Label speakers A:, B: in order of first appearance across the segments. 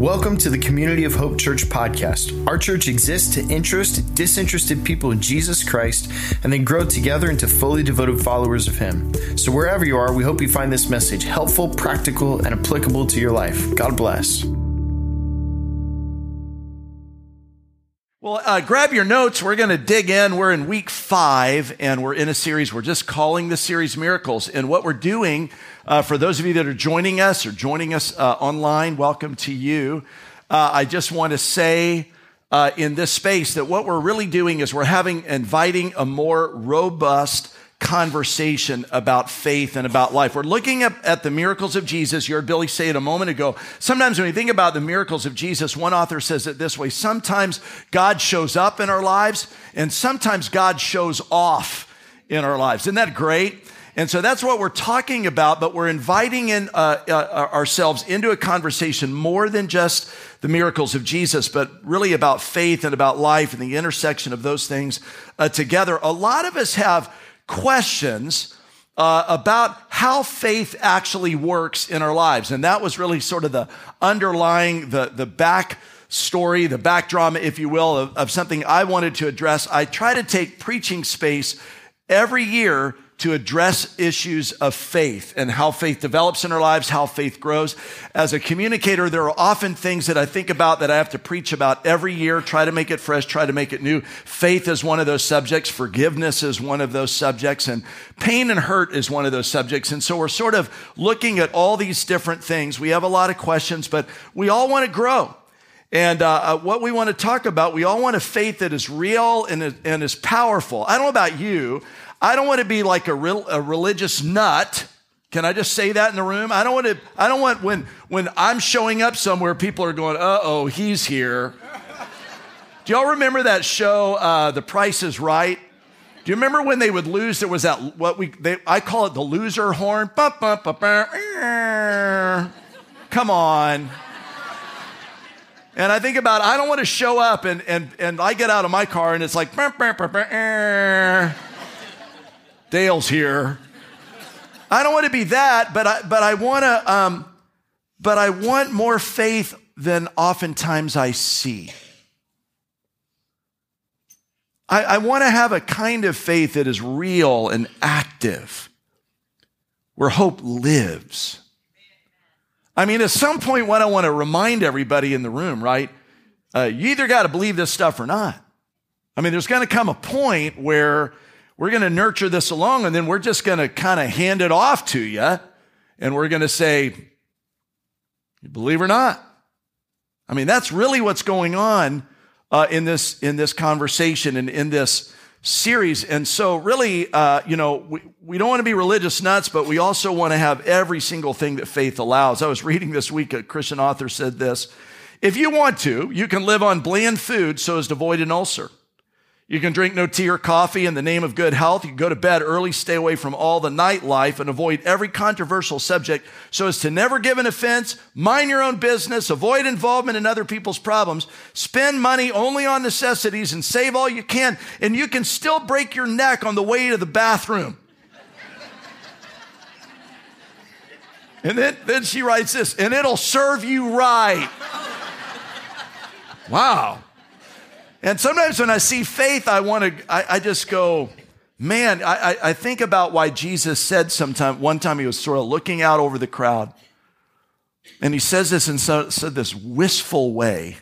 A: Welcome to the Community of Hope Church podcast. Our church exists to interest disinterested people in Jesus Christ and then grow together into fully devoted followers of Him. So, wherever you are, we hope you find this message helpful, practical, and applicable to your life. God bless.
B: Well, uh, grab your notes. We're going to dig in. We're in week five, and we're in a series. We're just calling the series Miracles. And what we're doing, uh, for those of you that are joining us or joining us uh, online, welcome to you. Uh, I just want to say uh, in this space that what we're really doing is we're having, inviting a more robust, conversation about faith and about life. We're looking at, at, the miracles of Jesus. You heard Billy say it a moment ago. Sometimes when we think about the miracles of Jesus, one author says it this way sometimes God shows up in our lives, and sometimes God shows off in our lives. Isn't that great? And so that's what we're talking about, but we're inviting in uh, uh, ourselves into a conversation more than just the miracles of Jesus, but really about faith and about life and the intersection of those things uh, together. A lot of us have questions uh, about how faith actually works in our lives. And that was really sort of the underlying, the, the back story, the back drama, if you will, of, of something I wanted to address. I try to take preaching space every year to address issues of faith and how faith develops in our lives, how faith grows. As a communicator, there are often things that I think about that I have to preach about every year, try to make it fresh, try to make it new. Faith is one of those subjects. Forgiveness is one of those subjects. And pain and hurt is one of those subjects. And so we're sort of looking at all these different things. We have a lot of questions, but we all want to grow. And uh, uh what we want to talk about, we all want a faith that is real and, and is powerful. I don't know about you. I don't want to be like a, real, a religious nut. Can I just say that in the room? I don't want to, I don't want when, when I'm showing up somewhere, people are going, uh oh, he's here. Do y'all remember that show, uh, The Price is Right? Do you remember when they would lose? There was that, what we, they, I call it the loser horn. Come on. And I think about, I don't want to show up and, and, and I get out of my car and it's like, Dale's here. I don't want to be that, but I, but I want to, um, but I want more faith than oftentimes I see. I, I want to have a kind of faith that is real and active, where hope lives. I mean, at some point, what I want to remind everybody in the room, right? Uh, you either got to believe this stuff or not. I mean, there's going to come a point where we're going to nurture this along and then we're just going to kind of hand it off to you and we're going to say, you believe or not? I mean, that's really what's going on uh, in this in this conversation and in this series. And so, really, uh, you know, we, we don't want to be religious nuts, but we also want to have every single thing that faith allows. I was reading this week, a Christian author said this If you want to, you can live on bland food so as to avoid an ulcer. You can drink no tea or coffee in the name of good health. You can go to bed early, stay away from all the nightlife, and avoid every controversial subject so as to never give an offense, mind your own business, avoid involvement in other people's problems, spend money only on necessities, and save all you can. And you can still break your neck on the way to the bathroom. and then, then she writes this, and it'll serve you right. Wow. And sometimes when I see faith, I want to, I, I, just go, man, I, I think about why Jesus said sometime, one time he was sort of looking out over the crowd. And he says this in so, so this wistful way.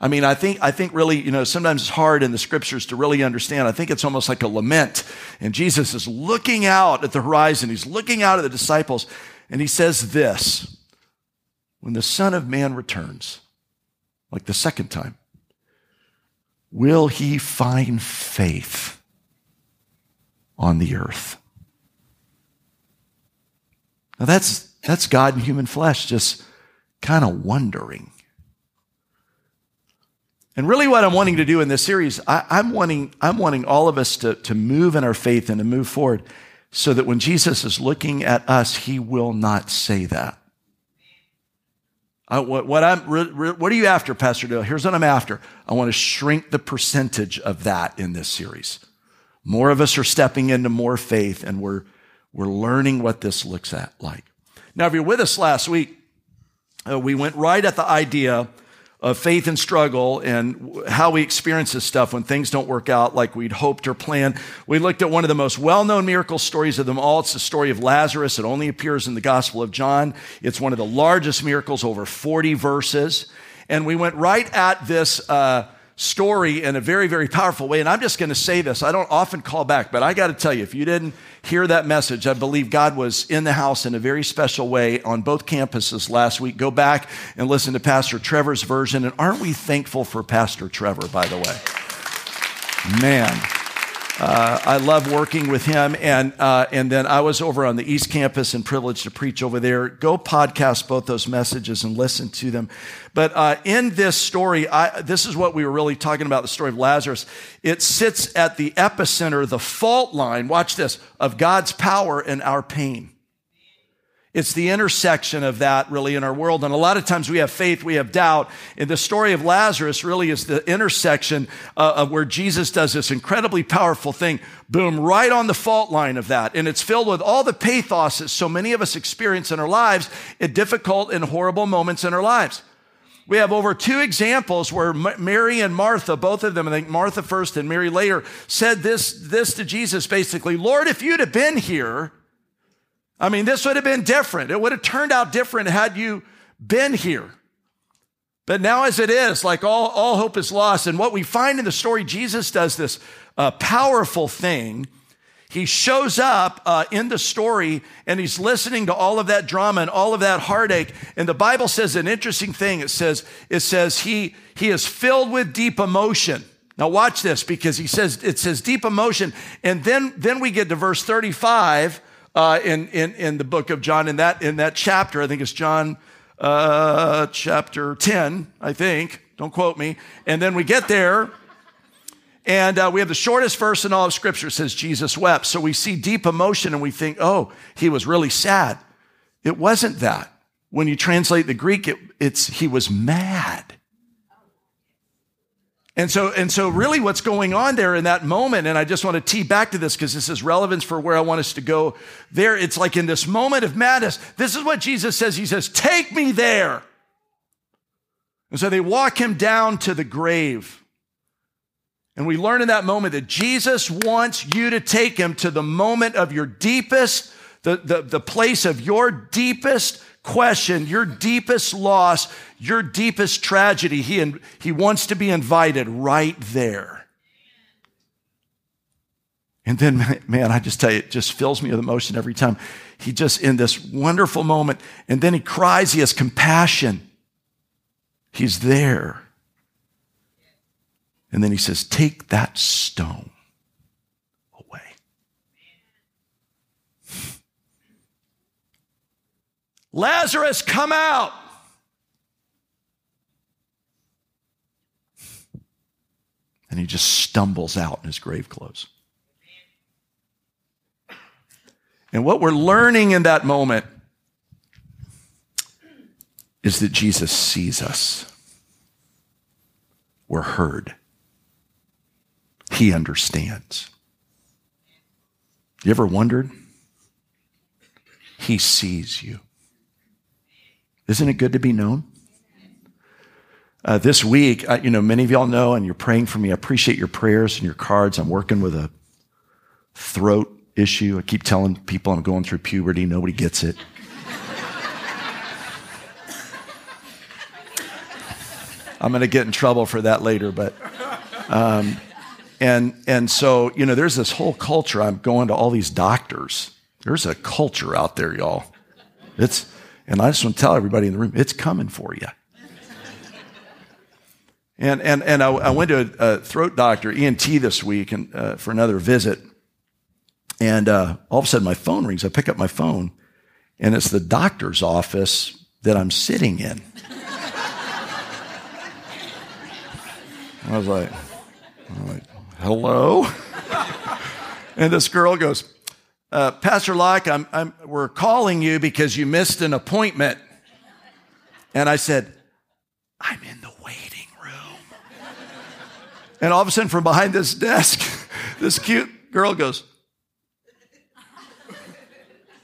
B: I mean, I think, I think really, you know, sometimes it's hard in the scriptures to really understand. I think it's almost like a lament. And Jesus is looking out at the horizon. He's looking out at the disciples. And he says this, when the son of man returns, like the second time, will he find faith on the earth? Now that's, that's God in human flesh just kind of wondering. And really what I'm wanting to do in this series, I, am wanting, I'm wanting all of us to, to move in our faith and to move forward so that when Jesus is looking at us, he will not say that. I, what, what, I'm, what are you after, Pastor Dale? Here's what I'm after. I want to shrink the percentage of that in this series. More of us are stepping into more faith and we're, we're learning what this looks at like. Now, if you're with us last week, uh, we went right at the idea of faith and struggle and how we experience this stuff when things don't work out like we'd hoped or planned. We looked at one of the most well-known miracle stories of them all. It's the story of Lazarus. It only appears in the Gospel of John. It's one of the largest miracles, over 40 verses. And we went right at this, uh, story in a very, very powerful way. And I'm just going to say this. I don't often call back, but I got to tell you, if you didn't hear that message, I believe God was in the house in a very special way on both campuses last week. Go back and listen to Pastor Trevor's version. And aren't we thankful for Pastor Trevor, by the way? Man. Uh, I love working with him. And, uh, and then I was over on the East Campus and privileged to preach over there. Go podcast both those messages and listen to them. But uh, in this story, I, this is what we were really talking about the story of Lazarus. It sits at the epicenter, the fault line, watch this, of God's power and our pain. It's the intersection of that really in our world. And a lot of times we have faith, we have doubt. And the story of Lazarus really is the intersection uh, of where Jesus does this incredibly powerful thing. Boom, right on the fault line of that. And it's filled with all the pathos that so many of us experience in our lives at difficult and horrible moments in our lives. We have over two examples where Mary and Martha, both of them, I think Martha first and Mary later, said this, this to Jesus basically, Lord, if you'd have been here, I mean, this would have been different. It would have turned out different had you been here. But now, as it is, like all, all hope is lost. And what we find in the story, Jesus does this uh, powerful thing. He shows up uh, in the story and he's listening to all of that drama and all of that heartache. And the Bible says an interesting thing. It says, it says he, he is filled with deep emotion. Now watch this because he says, it says deep emotion. And then, then we get to verse 35 uh, in, in, in the book of John. In that, in that chapter, I think it's John uh, chapter 10, I think. Don't quote me. And then we get there, and uh, we have the shortest verse in all of Scripture. Says Jesus wept. So we see deep emotion and we think, oh, he was really sad. It wasn't that. When you translate the Greek, it, it's he was mad. And so, and so really what's going on there in that moment, and I just want to tee back to this because this is relevance for where I want us to go there. It's like in this moment of madness, this is what Jesus says. He says, take me there. And so they walk him down to the grave. And we learn in that moment that Jesus wants you to take him to the moment of your deepest, the, the, the place of your deepest question, your deepest loss, your deepest tragedy, he, he wants to be invited right there. And then, man, I just tell you, it just fills me with emotion every time. He just, in this wonderful moment, and then he cries, he has compassion. He's there. And then he says, Take that stone. Lazarus, come out. And he just stumbles out in his grave clothes. And what we're learning in that moment is that Jesus sees us. We're heard. He understands. You ever wondered? He sees you. Isn't it good to be known? Uh, this week, uh, you know, many of y'all know, and you're praying for me. I appreciate your prayers and your cards. I'm working with a throat issue. I keep telling people I'm going through puberty. Nobody gets it. I'm going to get in trouble for that later, but, um, and, and so, you know, there's this whole culture. I'm going to all these doctors. There's a culture out there, y'all. It's, and I just want to tell everybody in the room, it's coming for you. And, and, and I, I went to a, throat doctor, ENT, this week and, uh, for another visit. And uh, all of a sudden, my phone rings. I pick up my phone, and it's the doctor's office that I'm sitting in. I was like, I'm like hello? and this girl goes, uh, Pastor Locke, I'm, I'm, we're calling you because you missed an appointment. And I said, I'm in the waiting room. And all of a sudden, from behind this desk, this cute girl goes,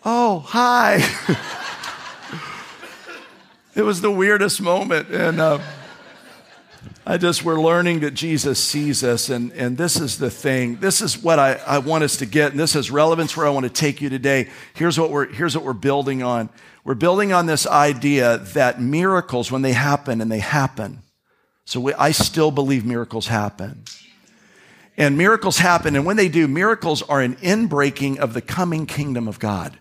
B: Oh, hi. it was the weirdest moment. And uh, I just, we're learning that Jesus sees us. And, and this is the thing. This is what I, I want us to get. And this has relevance where I want to take you today. Here's what we're, here's what we're building on. We're building on this idea that miracles, when they happen, and they happen. So we, I still believe miracles happen. And miracles happen. And when they do, miracles are an inbreaking of the coming kingdom of God.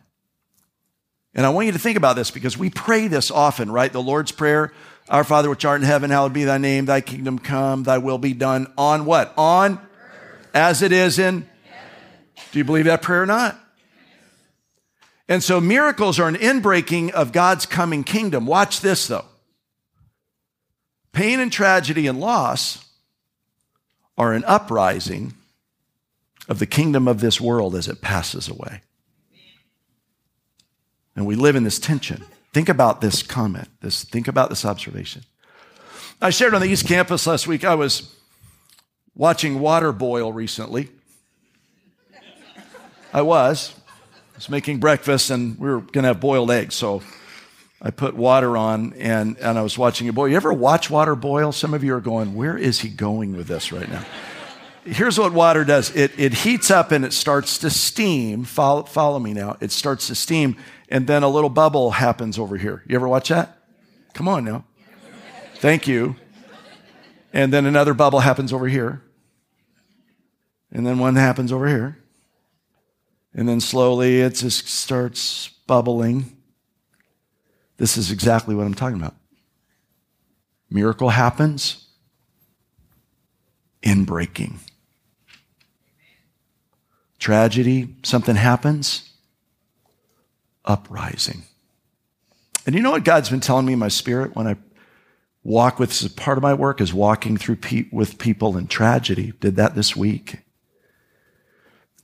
B: And I want you to think about this because we pray this often, right? The Lord's Prayer, Our Father which art in heaven, hallowed be thy name, thy kingdom come, thy will be done on what? On as it is in. Do you believe that prayer or not? And so miracles are an inbreaking of God's coming kingdom. Watch this though. Pain and tragedy and loss are an uprising of the kingdom of this world as it passes away. And we live in this tension. Think about this comment, this, think about this observation. I shared on the East Campus last week, I was watching water boil recently. I was. I was making breakfast and we were going to have boiled eggs. So I put water on and, and I was watching it boil. You ever watch water boil? Some of you are going, where is he going with this right now? Here's what water does it, it heats up and it starts to steam. Follow, follow me now. It starts to steam, and then a little bubble happens over here. You ever watch that? Come on now. Thank you. And then another bubble happens over here. And then one happens over here. And then slowly it just starts bubbling this is exactly what I'm talking about. Miracle happens in breaking. Tragedy, something happens, uprising. And you know what God's been telling me in my spirit when I walk with, this is part of my work is walking through pe- with people in tragedy. Did that this week.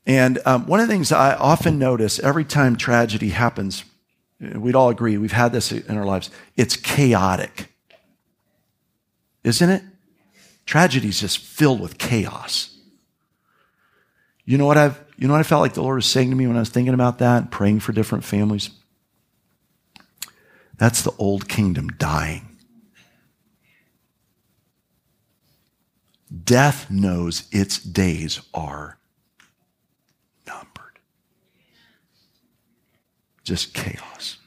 B: And um, one of the things I often notice every time tragedy happens, We'd all agree, we've had this in our lives. It's chaotic. Isn't it? Tragedy is just filled with chaos. You know what I've, you know what I felt like the Lord was saying to me when I was thinking about that, praying for different families? That's the old kingdom dying. Death knows its days are numbered. just chaos.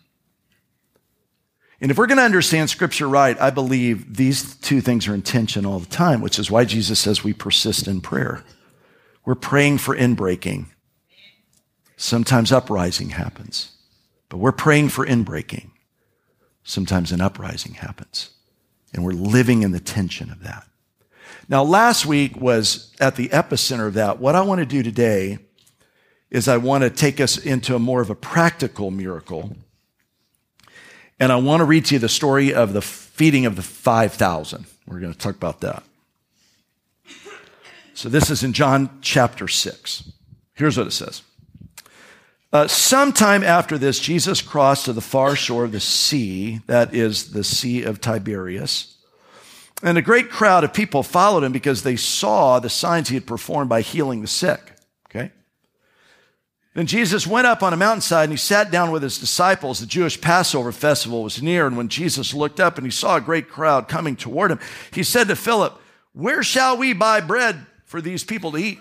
B: And if we're going to understand scripture right, I believe these two things are in tension all the time, which is why Jesus says we persist in prayer. We're praying for inbreaking. Sometimes uprising happens, but we're praying for inbreaking. Sometimes an uprising happens, and we're living in the tension of that. Now, last week was at the epicenter of that. What I want to do today is I want to take us into a more of a practical miracle. And I want to read to you the story of the feeding of the 5,000. We're going to talk about that. So this is in John chapter 6. Here's what it says. Uh, sometime after this, Jesus crossed to the far shore of the sea, that is the Sea of Tiberias. And a great crowd of people followed him because they saw the signs he had performed by healing the sick. Okay? Then Jesus went up on a mountainside and he sat down with his disciples. The Jewish Passover festival was near. And when Jesus looked up and he saw a great crowd coming toward him, he said to Philip, Where shall we buy bread for these people to eat?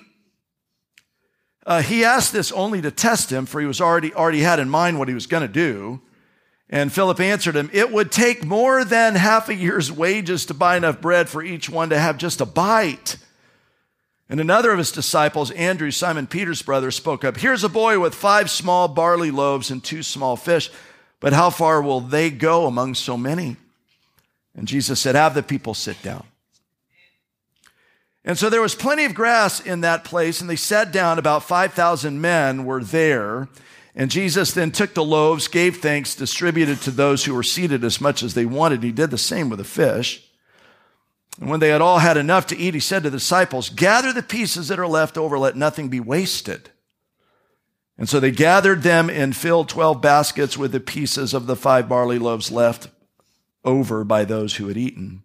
B: Uh, he asked this only to test him, for he was already, already had in mind what he was going to do. And Philip answered him, It would take more than half a year's wages to buy enough bread for each one to have just a bite. And another of his disciples, Andrew, Simon Peter's brother, spoke up Here's a boy with five small barley loaves and two small fish, but how far will they go among so many? And Jesus said, Have the people sit down. And so there was plenty of grass in that place, and they sat down. About 5,000 men were there. And Jesus then took the loaves, gave thanks, distributed to those who were seated as much as they wanted. He did the same with the fish. And when they had all had enough to eat, he said to the disciples, Gather the pieces that are left over, let nothing be wasted. And so they gathered them and filled 12 baskets with the pieces of the five barley loaves left over by those who had eaten.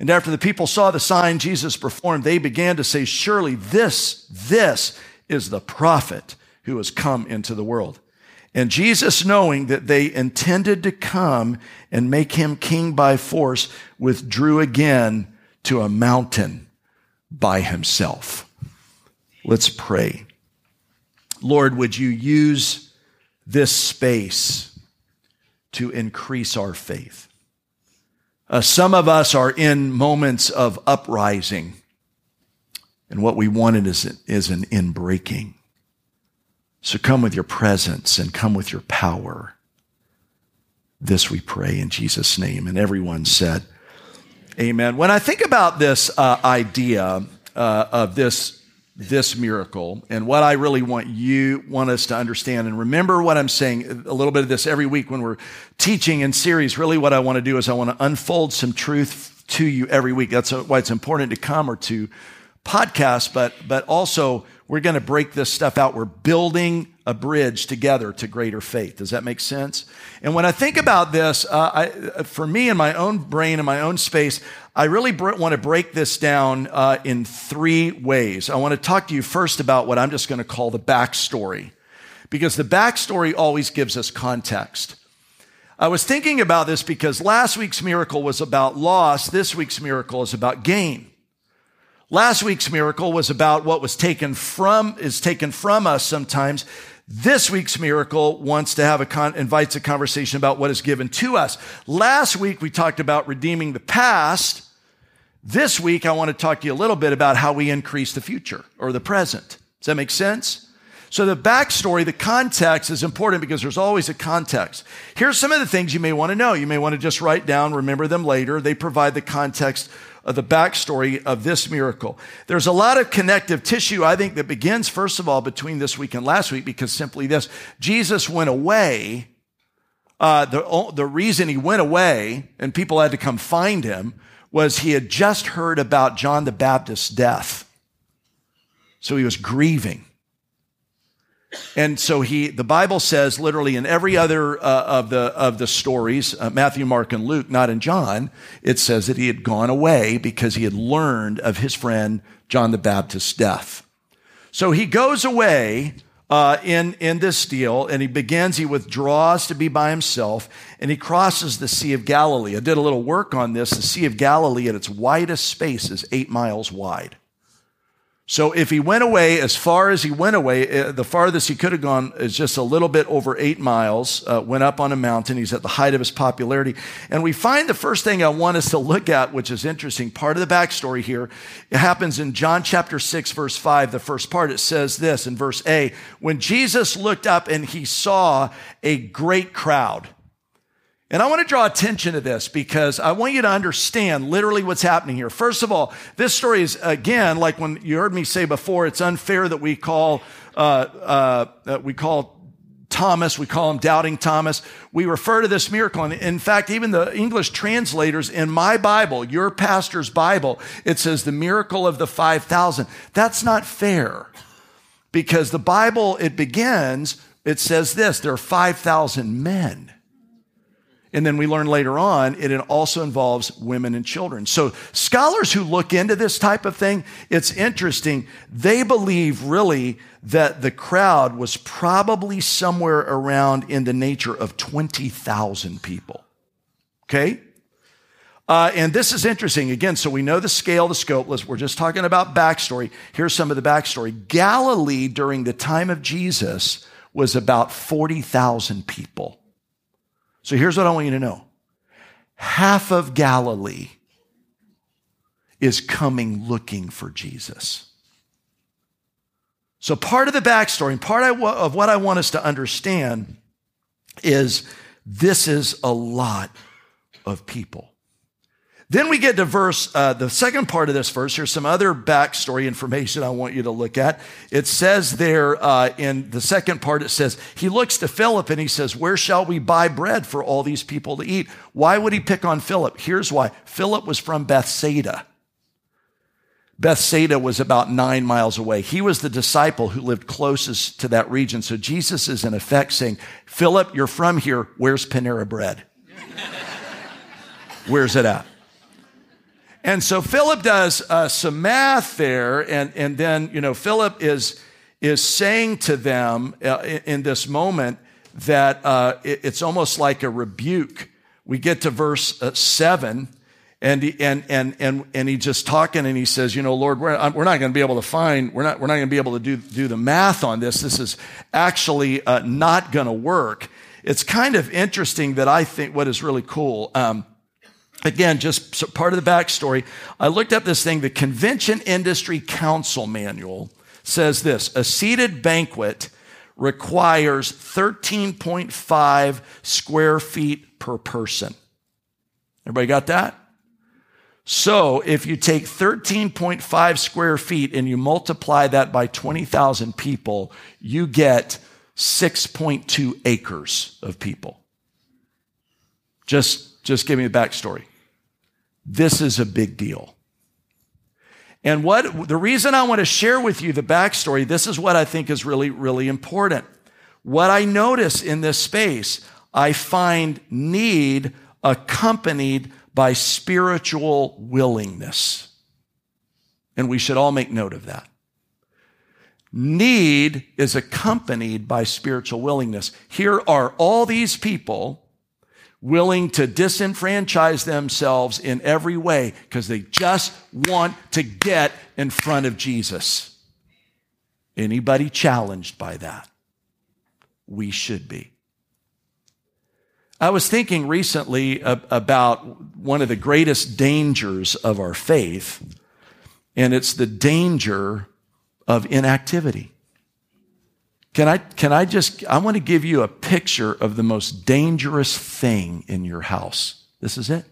B: And after the people saw the sign Jesus performed, they began to say, Surely this, this is the prophet who has come into the world. And Jesus, knowing that they intended to come and make him king by force, withdrew again to a mountain by himself. Let's pray. Lord, would you use this space to increase our faith? Uh, some of us are in moments of uprising, and what we wanted is, is an inbreaking. So come with your presence and come with your power. This we pray in Jesus' name. And everyone said, Amen. When I think about this uh, idea uh, of this, this miracle and what I really want you, want us to understand, and remember what I'm saying a little bit of this every week when we're teaching in series, really what I want to do is I want to unfold some truth to you every week. That's why it's important to come or to podcast, but, but also we're going to break this stuff out. We're building a bridge together to greater faith. Does that make sense? And when I think about this, uh, I, for me in my own brain, in my own space, I really br- want to break this down uh, in three ways. I want to talk to you first about what I'm just going to call the backstory, because the backstory always gives us context. I was thinking about this because last week's miracle was about loss. This week's miracle is about gain. Last week's miracle was about what was taken from, is taken from us sometimes. This week's miracle wants to have a con, invites a conversation about what is given to us. Last week we talked about redeeming the past. This week I want to talk to you a little bit about how we increase the future or the present. Does that make sense? So the backstory, the context is important because there's always a context. Here's some of the things you may want to know. You may want to just write down, remember them later. They provide the context of the backstory of this miracle. There's a lot of connective tissue, I think, that begins, first of all, between this week and last week, because simply this Jesus went away. Uh, the, the reason he went away and people had to come find him was he had just heard about John the Baptist's death. So he was grieving. And so he, the Bible says literally in every other uh, of the of the stories, uh, Matthew, Mark, and Luke, not in John, it says that he had gone away because he had learned of his friend John the Baptist's death. So he goes away uh, in in this deal, and he begins. He withdraws to be by himself, and he crosses the Sea of Galilee. I did a little work on this. The Sea of Galilee, at its widest space, is eight miles wide. So if he went away as far as he went away, uh, the farthest he could have gone is just a little bit over eight miles, uh, went up on a mountain. He's at the height of his popularity. And we find the first thing I want us to look at, which is interesting, part of the backstory here, it happens in John chapter 6, verse 5, the first part. It says this in verse A When Jesus looked up and he saw a great crowd, and I want to draw attention to this because I want you to understand literally what's happening here. First of all, this story is, again, like when you heard me say before, it's unfair that we call, uh, uh, we call Thomas, we call him doubting Thomas. We refer to this miracle. And in fact, even the English translators in my Bible, your pastor's Bible, it says the miracle of the 5,000. That's not fair because the Bible, it begins, it says this, there are 5,000 men. And then we learn later on, it also involves women and children. So scholars who look into this type of thing, it's interesting. They believe really that the crowd was probably somewhere around in the nature of 20,000 people. Okay? Uh, and this is interesting. Again, so we know the scale, the scope. We're just talking about backstory. Here's some of the backstory. Galilee during the time of Jesus was about 40,000 people. So here's what I want you to know half of Galilee is coming looking for Jesus. So, part of the backstory, and part of what I want us to understand is this is a lot of people. Then we get to verse, uh, the second part of this verse. Here's some other backstory information I want you to look at. It says there uh, in the second part, it says, He looks to Philip and he says, Where shall we buy bread for all these people to eat? Why would he pick on Philip? Here's why Philip was from Bethsaida. Bethsaida was about nine miles away. He was the disciple who lived closest to that region. So Jesus is in effect saying, Philip, you're from here. Where's Panera bread? Where's it at? And so Philip does uh, some math there, and, and then, you know, Philip is, is saying to them uh, in, in this moment that uh, it, it's almost like a rebuke. We get to verse uh, seven, and he, and and and and he's just talking, and he says, "You know, Lord, we're, we're not going to be able to find, we're not we're not going to be able to do do the math on this. This is actually uh, not going to work." It's kind of interesting that I think what is really cool. Um, again, just part of the backstory. I looked up this thing. The Convention Industry Council Manual says this: a seated banquet requires 13.5 square feet per person. Everybody got that? So if you take 13.5 square feet and you multiply that by 20,000 people, you get 6.2 acres of people. Just, just give me the backstory. This is a big deal. And what the reason I want to share with you the backstory, this is what I think is really, really important. What I notice in this space, I find need accompanied by spiritual willingness. And we should all make note of that. Need is accompanied by spiritual willingness. Here are all these people willing to disenfranchise themselves in every way because they just want to get in front of Jesus. Anybody challenged by that? We should be. I was thinking recently about one of the greatest dangers of our faith, and it's the danger of inactivity. Can I, can I just, I want to give you a picture of the most dangerous thing in your house. This is it.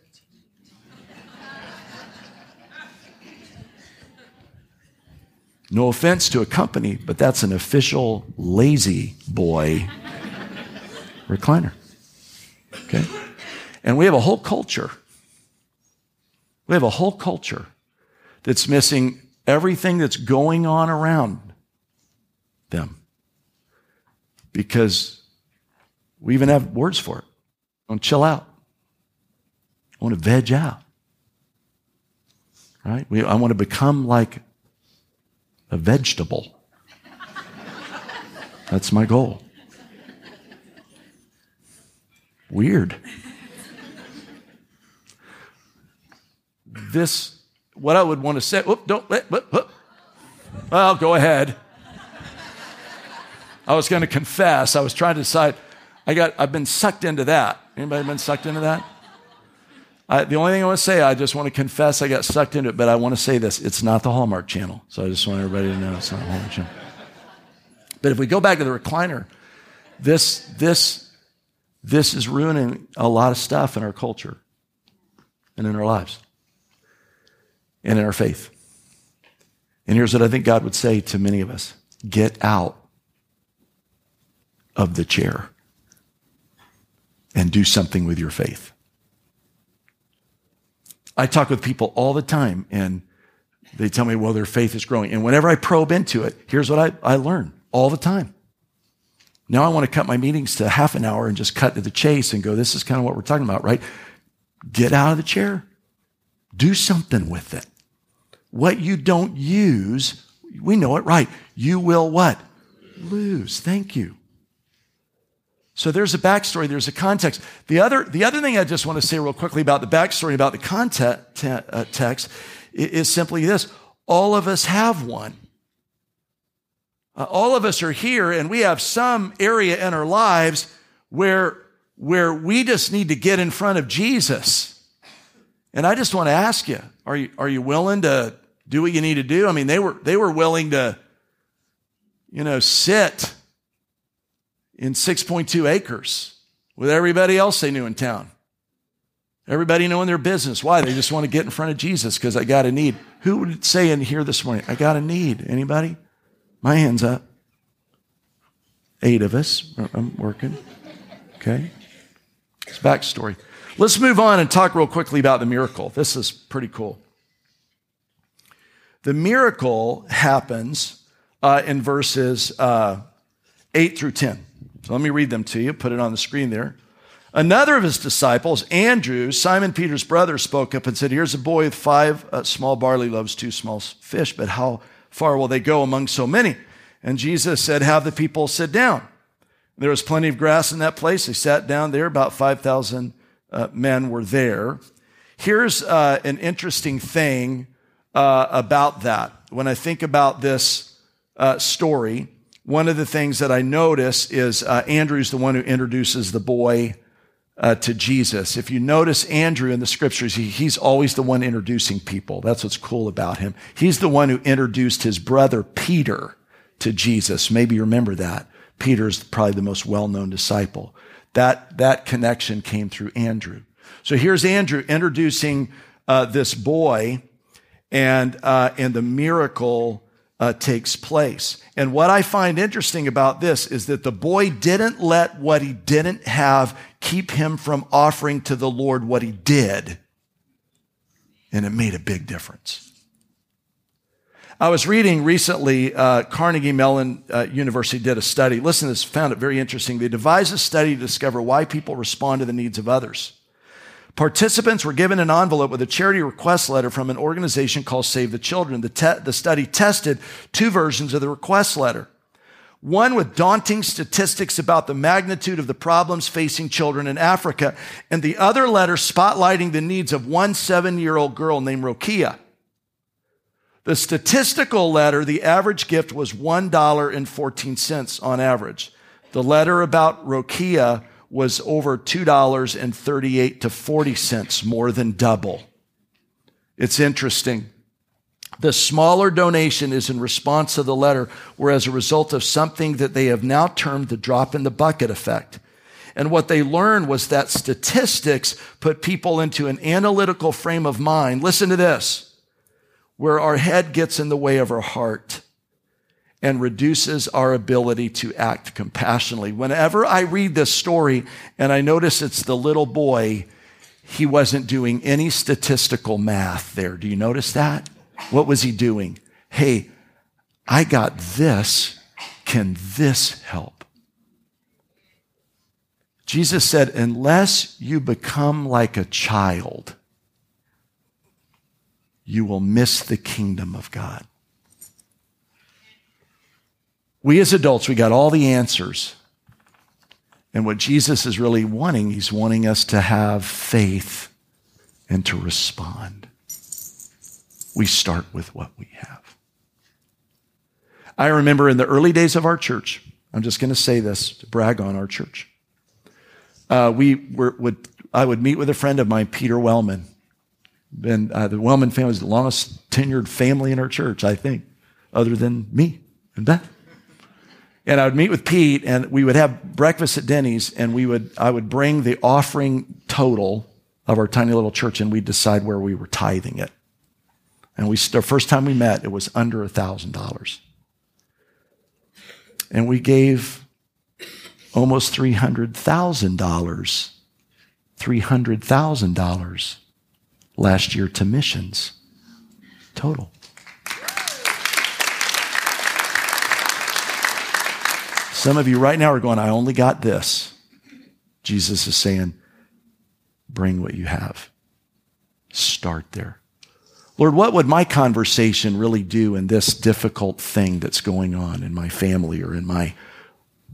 B: No offense to a company, but that's an official lazy boy recliner. Okay? And we have a whole culture. We have a whole culture that's missing everything that's going on around them because we even have words for it. I want to chill out. I want to veg out. Right? We, I want to become like a vegetable. That's my goal. Weird. This, what I would want to say, whoop, don't, whoop, whoop. Well, go ahead. I was going to confess. I was trying to decide. I got. I've been sucked into that. Anybody been sucked into that? I, the only thing I want to say, I just want to confess I got sucked into it, but I want to say this. It's not the Hallmark channel. So I just want everybody to know it's not the Hallmark channel. But if we go back to the recliner, this, this, this is ruining a lot of stuff in our culture and in our lives and in our faith. And here's what I think God would say to many of us get out of the chair and do something with your faith. I talk with people all the time and they tell me, well, their faith is growing. And whenever I probe into it, here's what I, I learn all the time. Now I want to cut my meetings to half an hour and just cut to the chase and go, this is kind of what we're talking about, right? Get out of the chair. Do something with it. What you don't use, we know it right. You will what? Lose. Thank you. So there's a backstory, there's a context. The other, the other thing I just want to say real quickly about the backstory, about the context uh, text, is simply this. All of us have one. Uh, all of us are here and we have some area in our lives where, where we just need to get in front of Jesus. And I just want to ask you, are you, are you willing to do what you need to do? I mean, they were, they were willing to, you know, sit in 6.2 acres with everybody else they knew in town. Everybody knowing their business. Why? They just want to get in front of Jesus because I got a need. Who would say in here this morning, I got a need? Anybody? My hand's up. Eight of us. I'm working. Okay. It's backstory. Let's move on and talk real quickly about the miracle. This is pretty cool. The miracle happens uh, in verses uh, 8 through 10. So let me read them to you, put it on the screen there. Another of his disciples, Andrew, Simon Peter's brother, spoke up and said, Here's a boy with five uh, small barley loaves, two small fish, but how far will they go among so many? And Jesus said, Have the people sit down. There was plenty of grass in that place. They sat down there. About 5,000 uh, men were there. Here's uh, an interesting thing uh, about that. When I think about this uh, story, one of the things that I notice is uh, Andrew's the one who introduces the boy uh, to Jesus. If you notice Andrew in the scriptures, he, he's always the one introducing people. That's what's cool about him. He's the one who introduced his brother Peter to Jesus. Maybe you remember that. Peter's probably the most well-known disciple. That, that connection came through Andrew. So here's Andrew introducing uh, this boy, and uh, and the miracle uh, takes place. And what I find interesting about this is that the boy didn't let what he didn't have keep him from offering to the Lord what he did, and it made a big difference. I was reading recently, uh, Carnegie Mellon uh, University did a study. Listen to this, found it very interesting. They devised a study to discover why people respond to the needs of others. Participants were given an envelope with a charity request letter from an organization called Save the Children. The, te- the study tested two versions of the request letter. One with daunting statistics about the magnitude of the problems facing children in Africa, and the other letter spotlighting the needs of one seven year old girl named Rokia. The statistical letter, the average gift was $1.14 on average. The letter about Rokia was over $2.38 to 40 cents, more than double. It's interesting. The smaller donation is in response to the letter, or as a result of something that they have now termed the drop in the bucket effect. And what they learned was that statistics put people into an analytical frame of mind. Listen to this, where our head gets in the way of our heart and reduces our ability to act compassionately. Whenever I read this story and I notice it's the little boy, he wasn't doing any statistical math there. Do you notice that? What was he doing? Hey, I got this. Can this help? Jesus said, unless you become like a child, you will miss the kingdom of God. We as adults, we got all the answers. And what Jesus is really wanting, he's wanting us to have faith and to respond. We start with what we have. I remember in the early days of our church, I'm just going to say this to brag on our church. Uh, we were, would, I would meet with a friend of mine, Peter Wellman. Been, uh, the Wellman family is the longest tenured family in our church, I think, other than me and Beth. And I would meet with Pete and we would have breakfast at Denny's and we would, I would bring the offering total of our tiny little church and we'd decide where we were tithing it. And we, the first time we met, it was under a thousand dollars. And we gave almost $300,000, $300,000 last year to missions total. Some of you right now are going, I only got this. Jesus is saying, bring what you have. Start there. Lord, what would my conversation really do in this difficult thing that's going on in my family or in my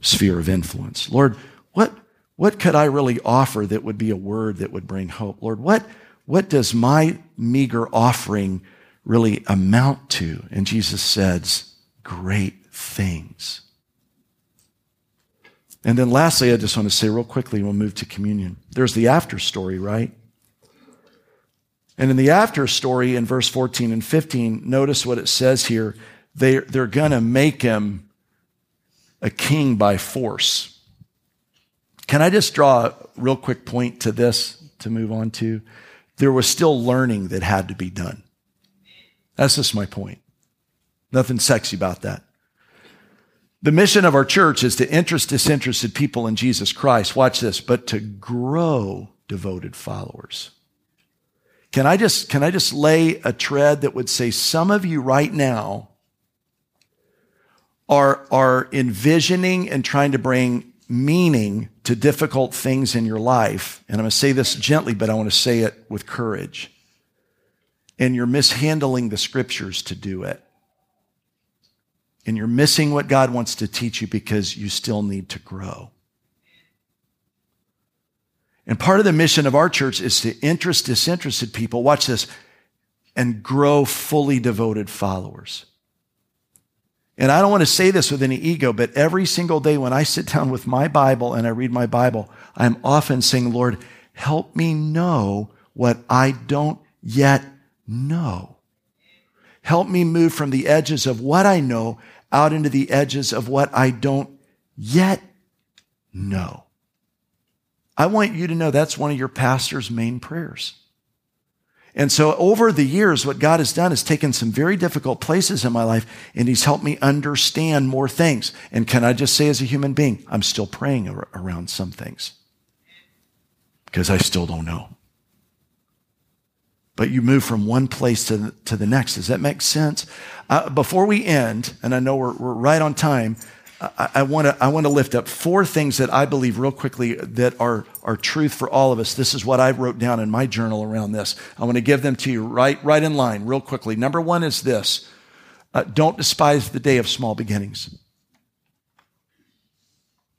B: sphere of influence? Lord, what, what could I really offer that would be a word that would bring hope? Lord, what, what does my meager offering really amount to? And Jesus says, great things. And then lastly, I just want to say real quickly, we'll move to communion. There's the after story, right? And in the after story in verse 14 and 15, notice what it says here. They, they're going to make him a king by force. Can I just draw a real quick point to this to move on to? There was still learning that had to be done. That's just my point. Nothing sexy about that. The mission of our church is to interest disinterested people in Jesus Christ. Watch this, but to grow devoted followers. Can I just, can I just lay a tread that would say some of you right now are, are envisioning and trying to bring meaning to difficult things in your life. And I'm going to say this gently, but I want to say it with courage. And you're mishandling the scriptures to do it and you're missing what God wants to teach you because you still need to grow. And part of the mission of our church is to interest disinterested people, watch this, and grow fully devoted followers. And I don't want to say this with any ego, but every single day when I sit down with my Bible and I read my Bible, I'm often saying, Lord, help me know what I don't yet know. Help me move from the edges of what I know out into the edges of what I don't yet know. I want you to know that's one of your pastor's main prayers. And so over the years, what God has done is taken some very difficult places in my life and he's helped me understand more things. And can I just say as a human being, I'm still praying around some things because I still don't know. But you move from one place to the, to the next. Does that make sense? Uh, before we end, and I know we're, we're right on time, I want to I want to lift up four things that I believe real quickly that are are truth for all of us. This is what I wrote down in my journal around this. I want to give them to you right right in line, real quickly. Number one is this: uh, don't despise the day of small beginnings.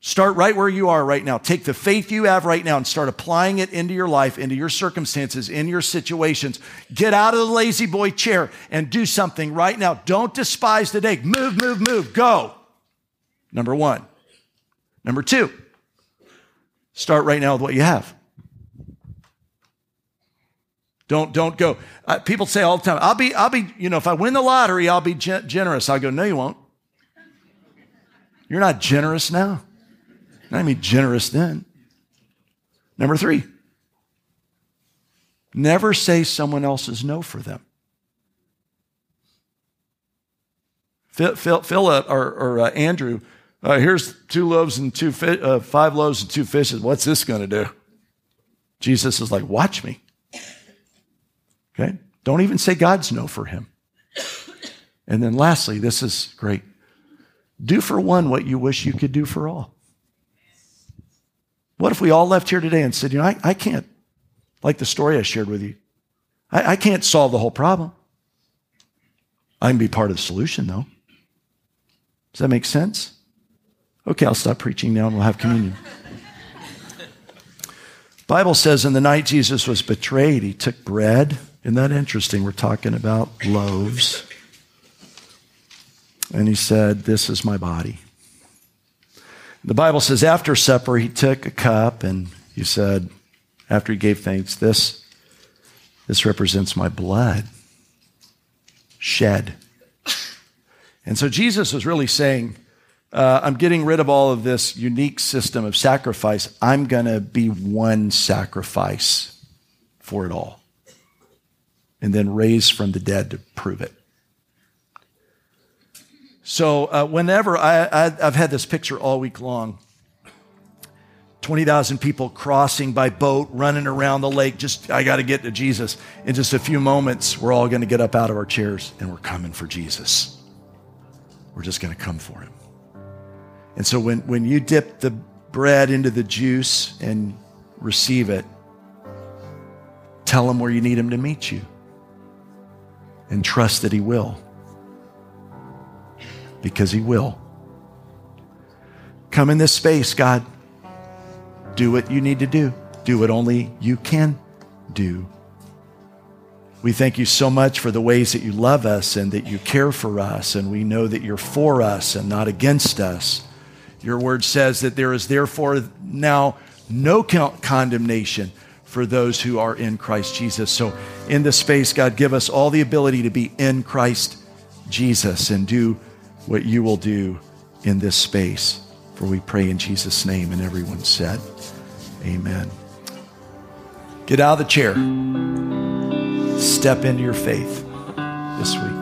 B: Start right where you are right now. Take the faith you have right now and start applying it into your life, into your circumstances, in your situations. Get out of the La-Z-Boy chair and do something right now. Don't despise the day. Move, move, move. Go. Number one. Number two, start right now with what you have. Don't, don't go. Uh, people say all the time, I'll be, I'll be, you know, if I win the lottery, I'll be gen- generous. I go, no, you won't. You're not generous now. I mean generous then. Number three, never say someone else's no for them. Philip or, or uh, Andrew uh, here's two loaves and two fi- uh, five loaves and two fishes. What's this going to do? Jesus is like, watch me. Okay? Don't even say God's no for him. And then lastly, this is great. Do for one what you wish you could do for all. What if we all left here today and said, you know, I, I can't, like the story I shared with you, I, I can't solve the whole problem. I can be part of the solution, though. Does that make sense? Okay, I'll stop preaching now and we'll have communion. Bible says in the night Jesus was betrayed, he took bread. Isn't that interesting? We're talking about loaves. And he said, This is my body. The Bible says after supper, he took a cup and he said, after he gave thanks, this, this represents my blood shed. And so Jesus was really saying, uh, I'm getting rid of all of this unique system of sacrifice. I'm going to be one sacrifice for it all. And then raise from the dead to prove it. So, uh, whenever I, I, I've had this picture all week long 20,000 people crossing by boat, running around the lake. Just, I got to get to Jesus. In just a few moments, we're all going to get up out of our chairs and we're coming for Jesus. We're just going to come for him. And so when, when you dip the bread into the juice and receive it, tell him where you need him to meet you and trust that he will. Because he will. Come in this space, God. Do what you need to do. Do what only you can do. We thank you so much for the ways that you love us and that you care for us, and we know that you're for us and not against us. Your word says that there is therefore now no condemnation for those who are in Christ Jesus. So, in this space, God, give us all the ability to be in Christ Jesus and do what you will do in this space. For we pray in Jesus' name. And everyone said, Amen. Get out of the chair. Step into your faith this week.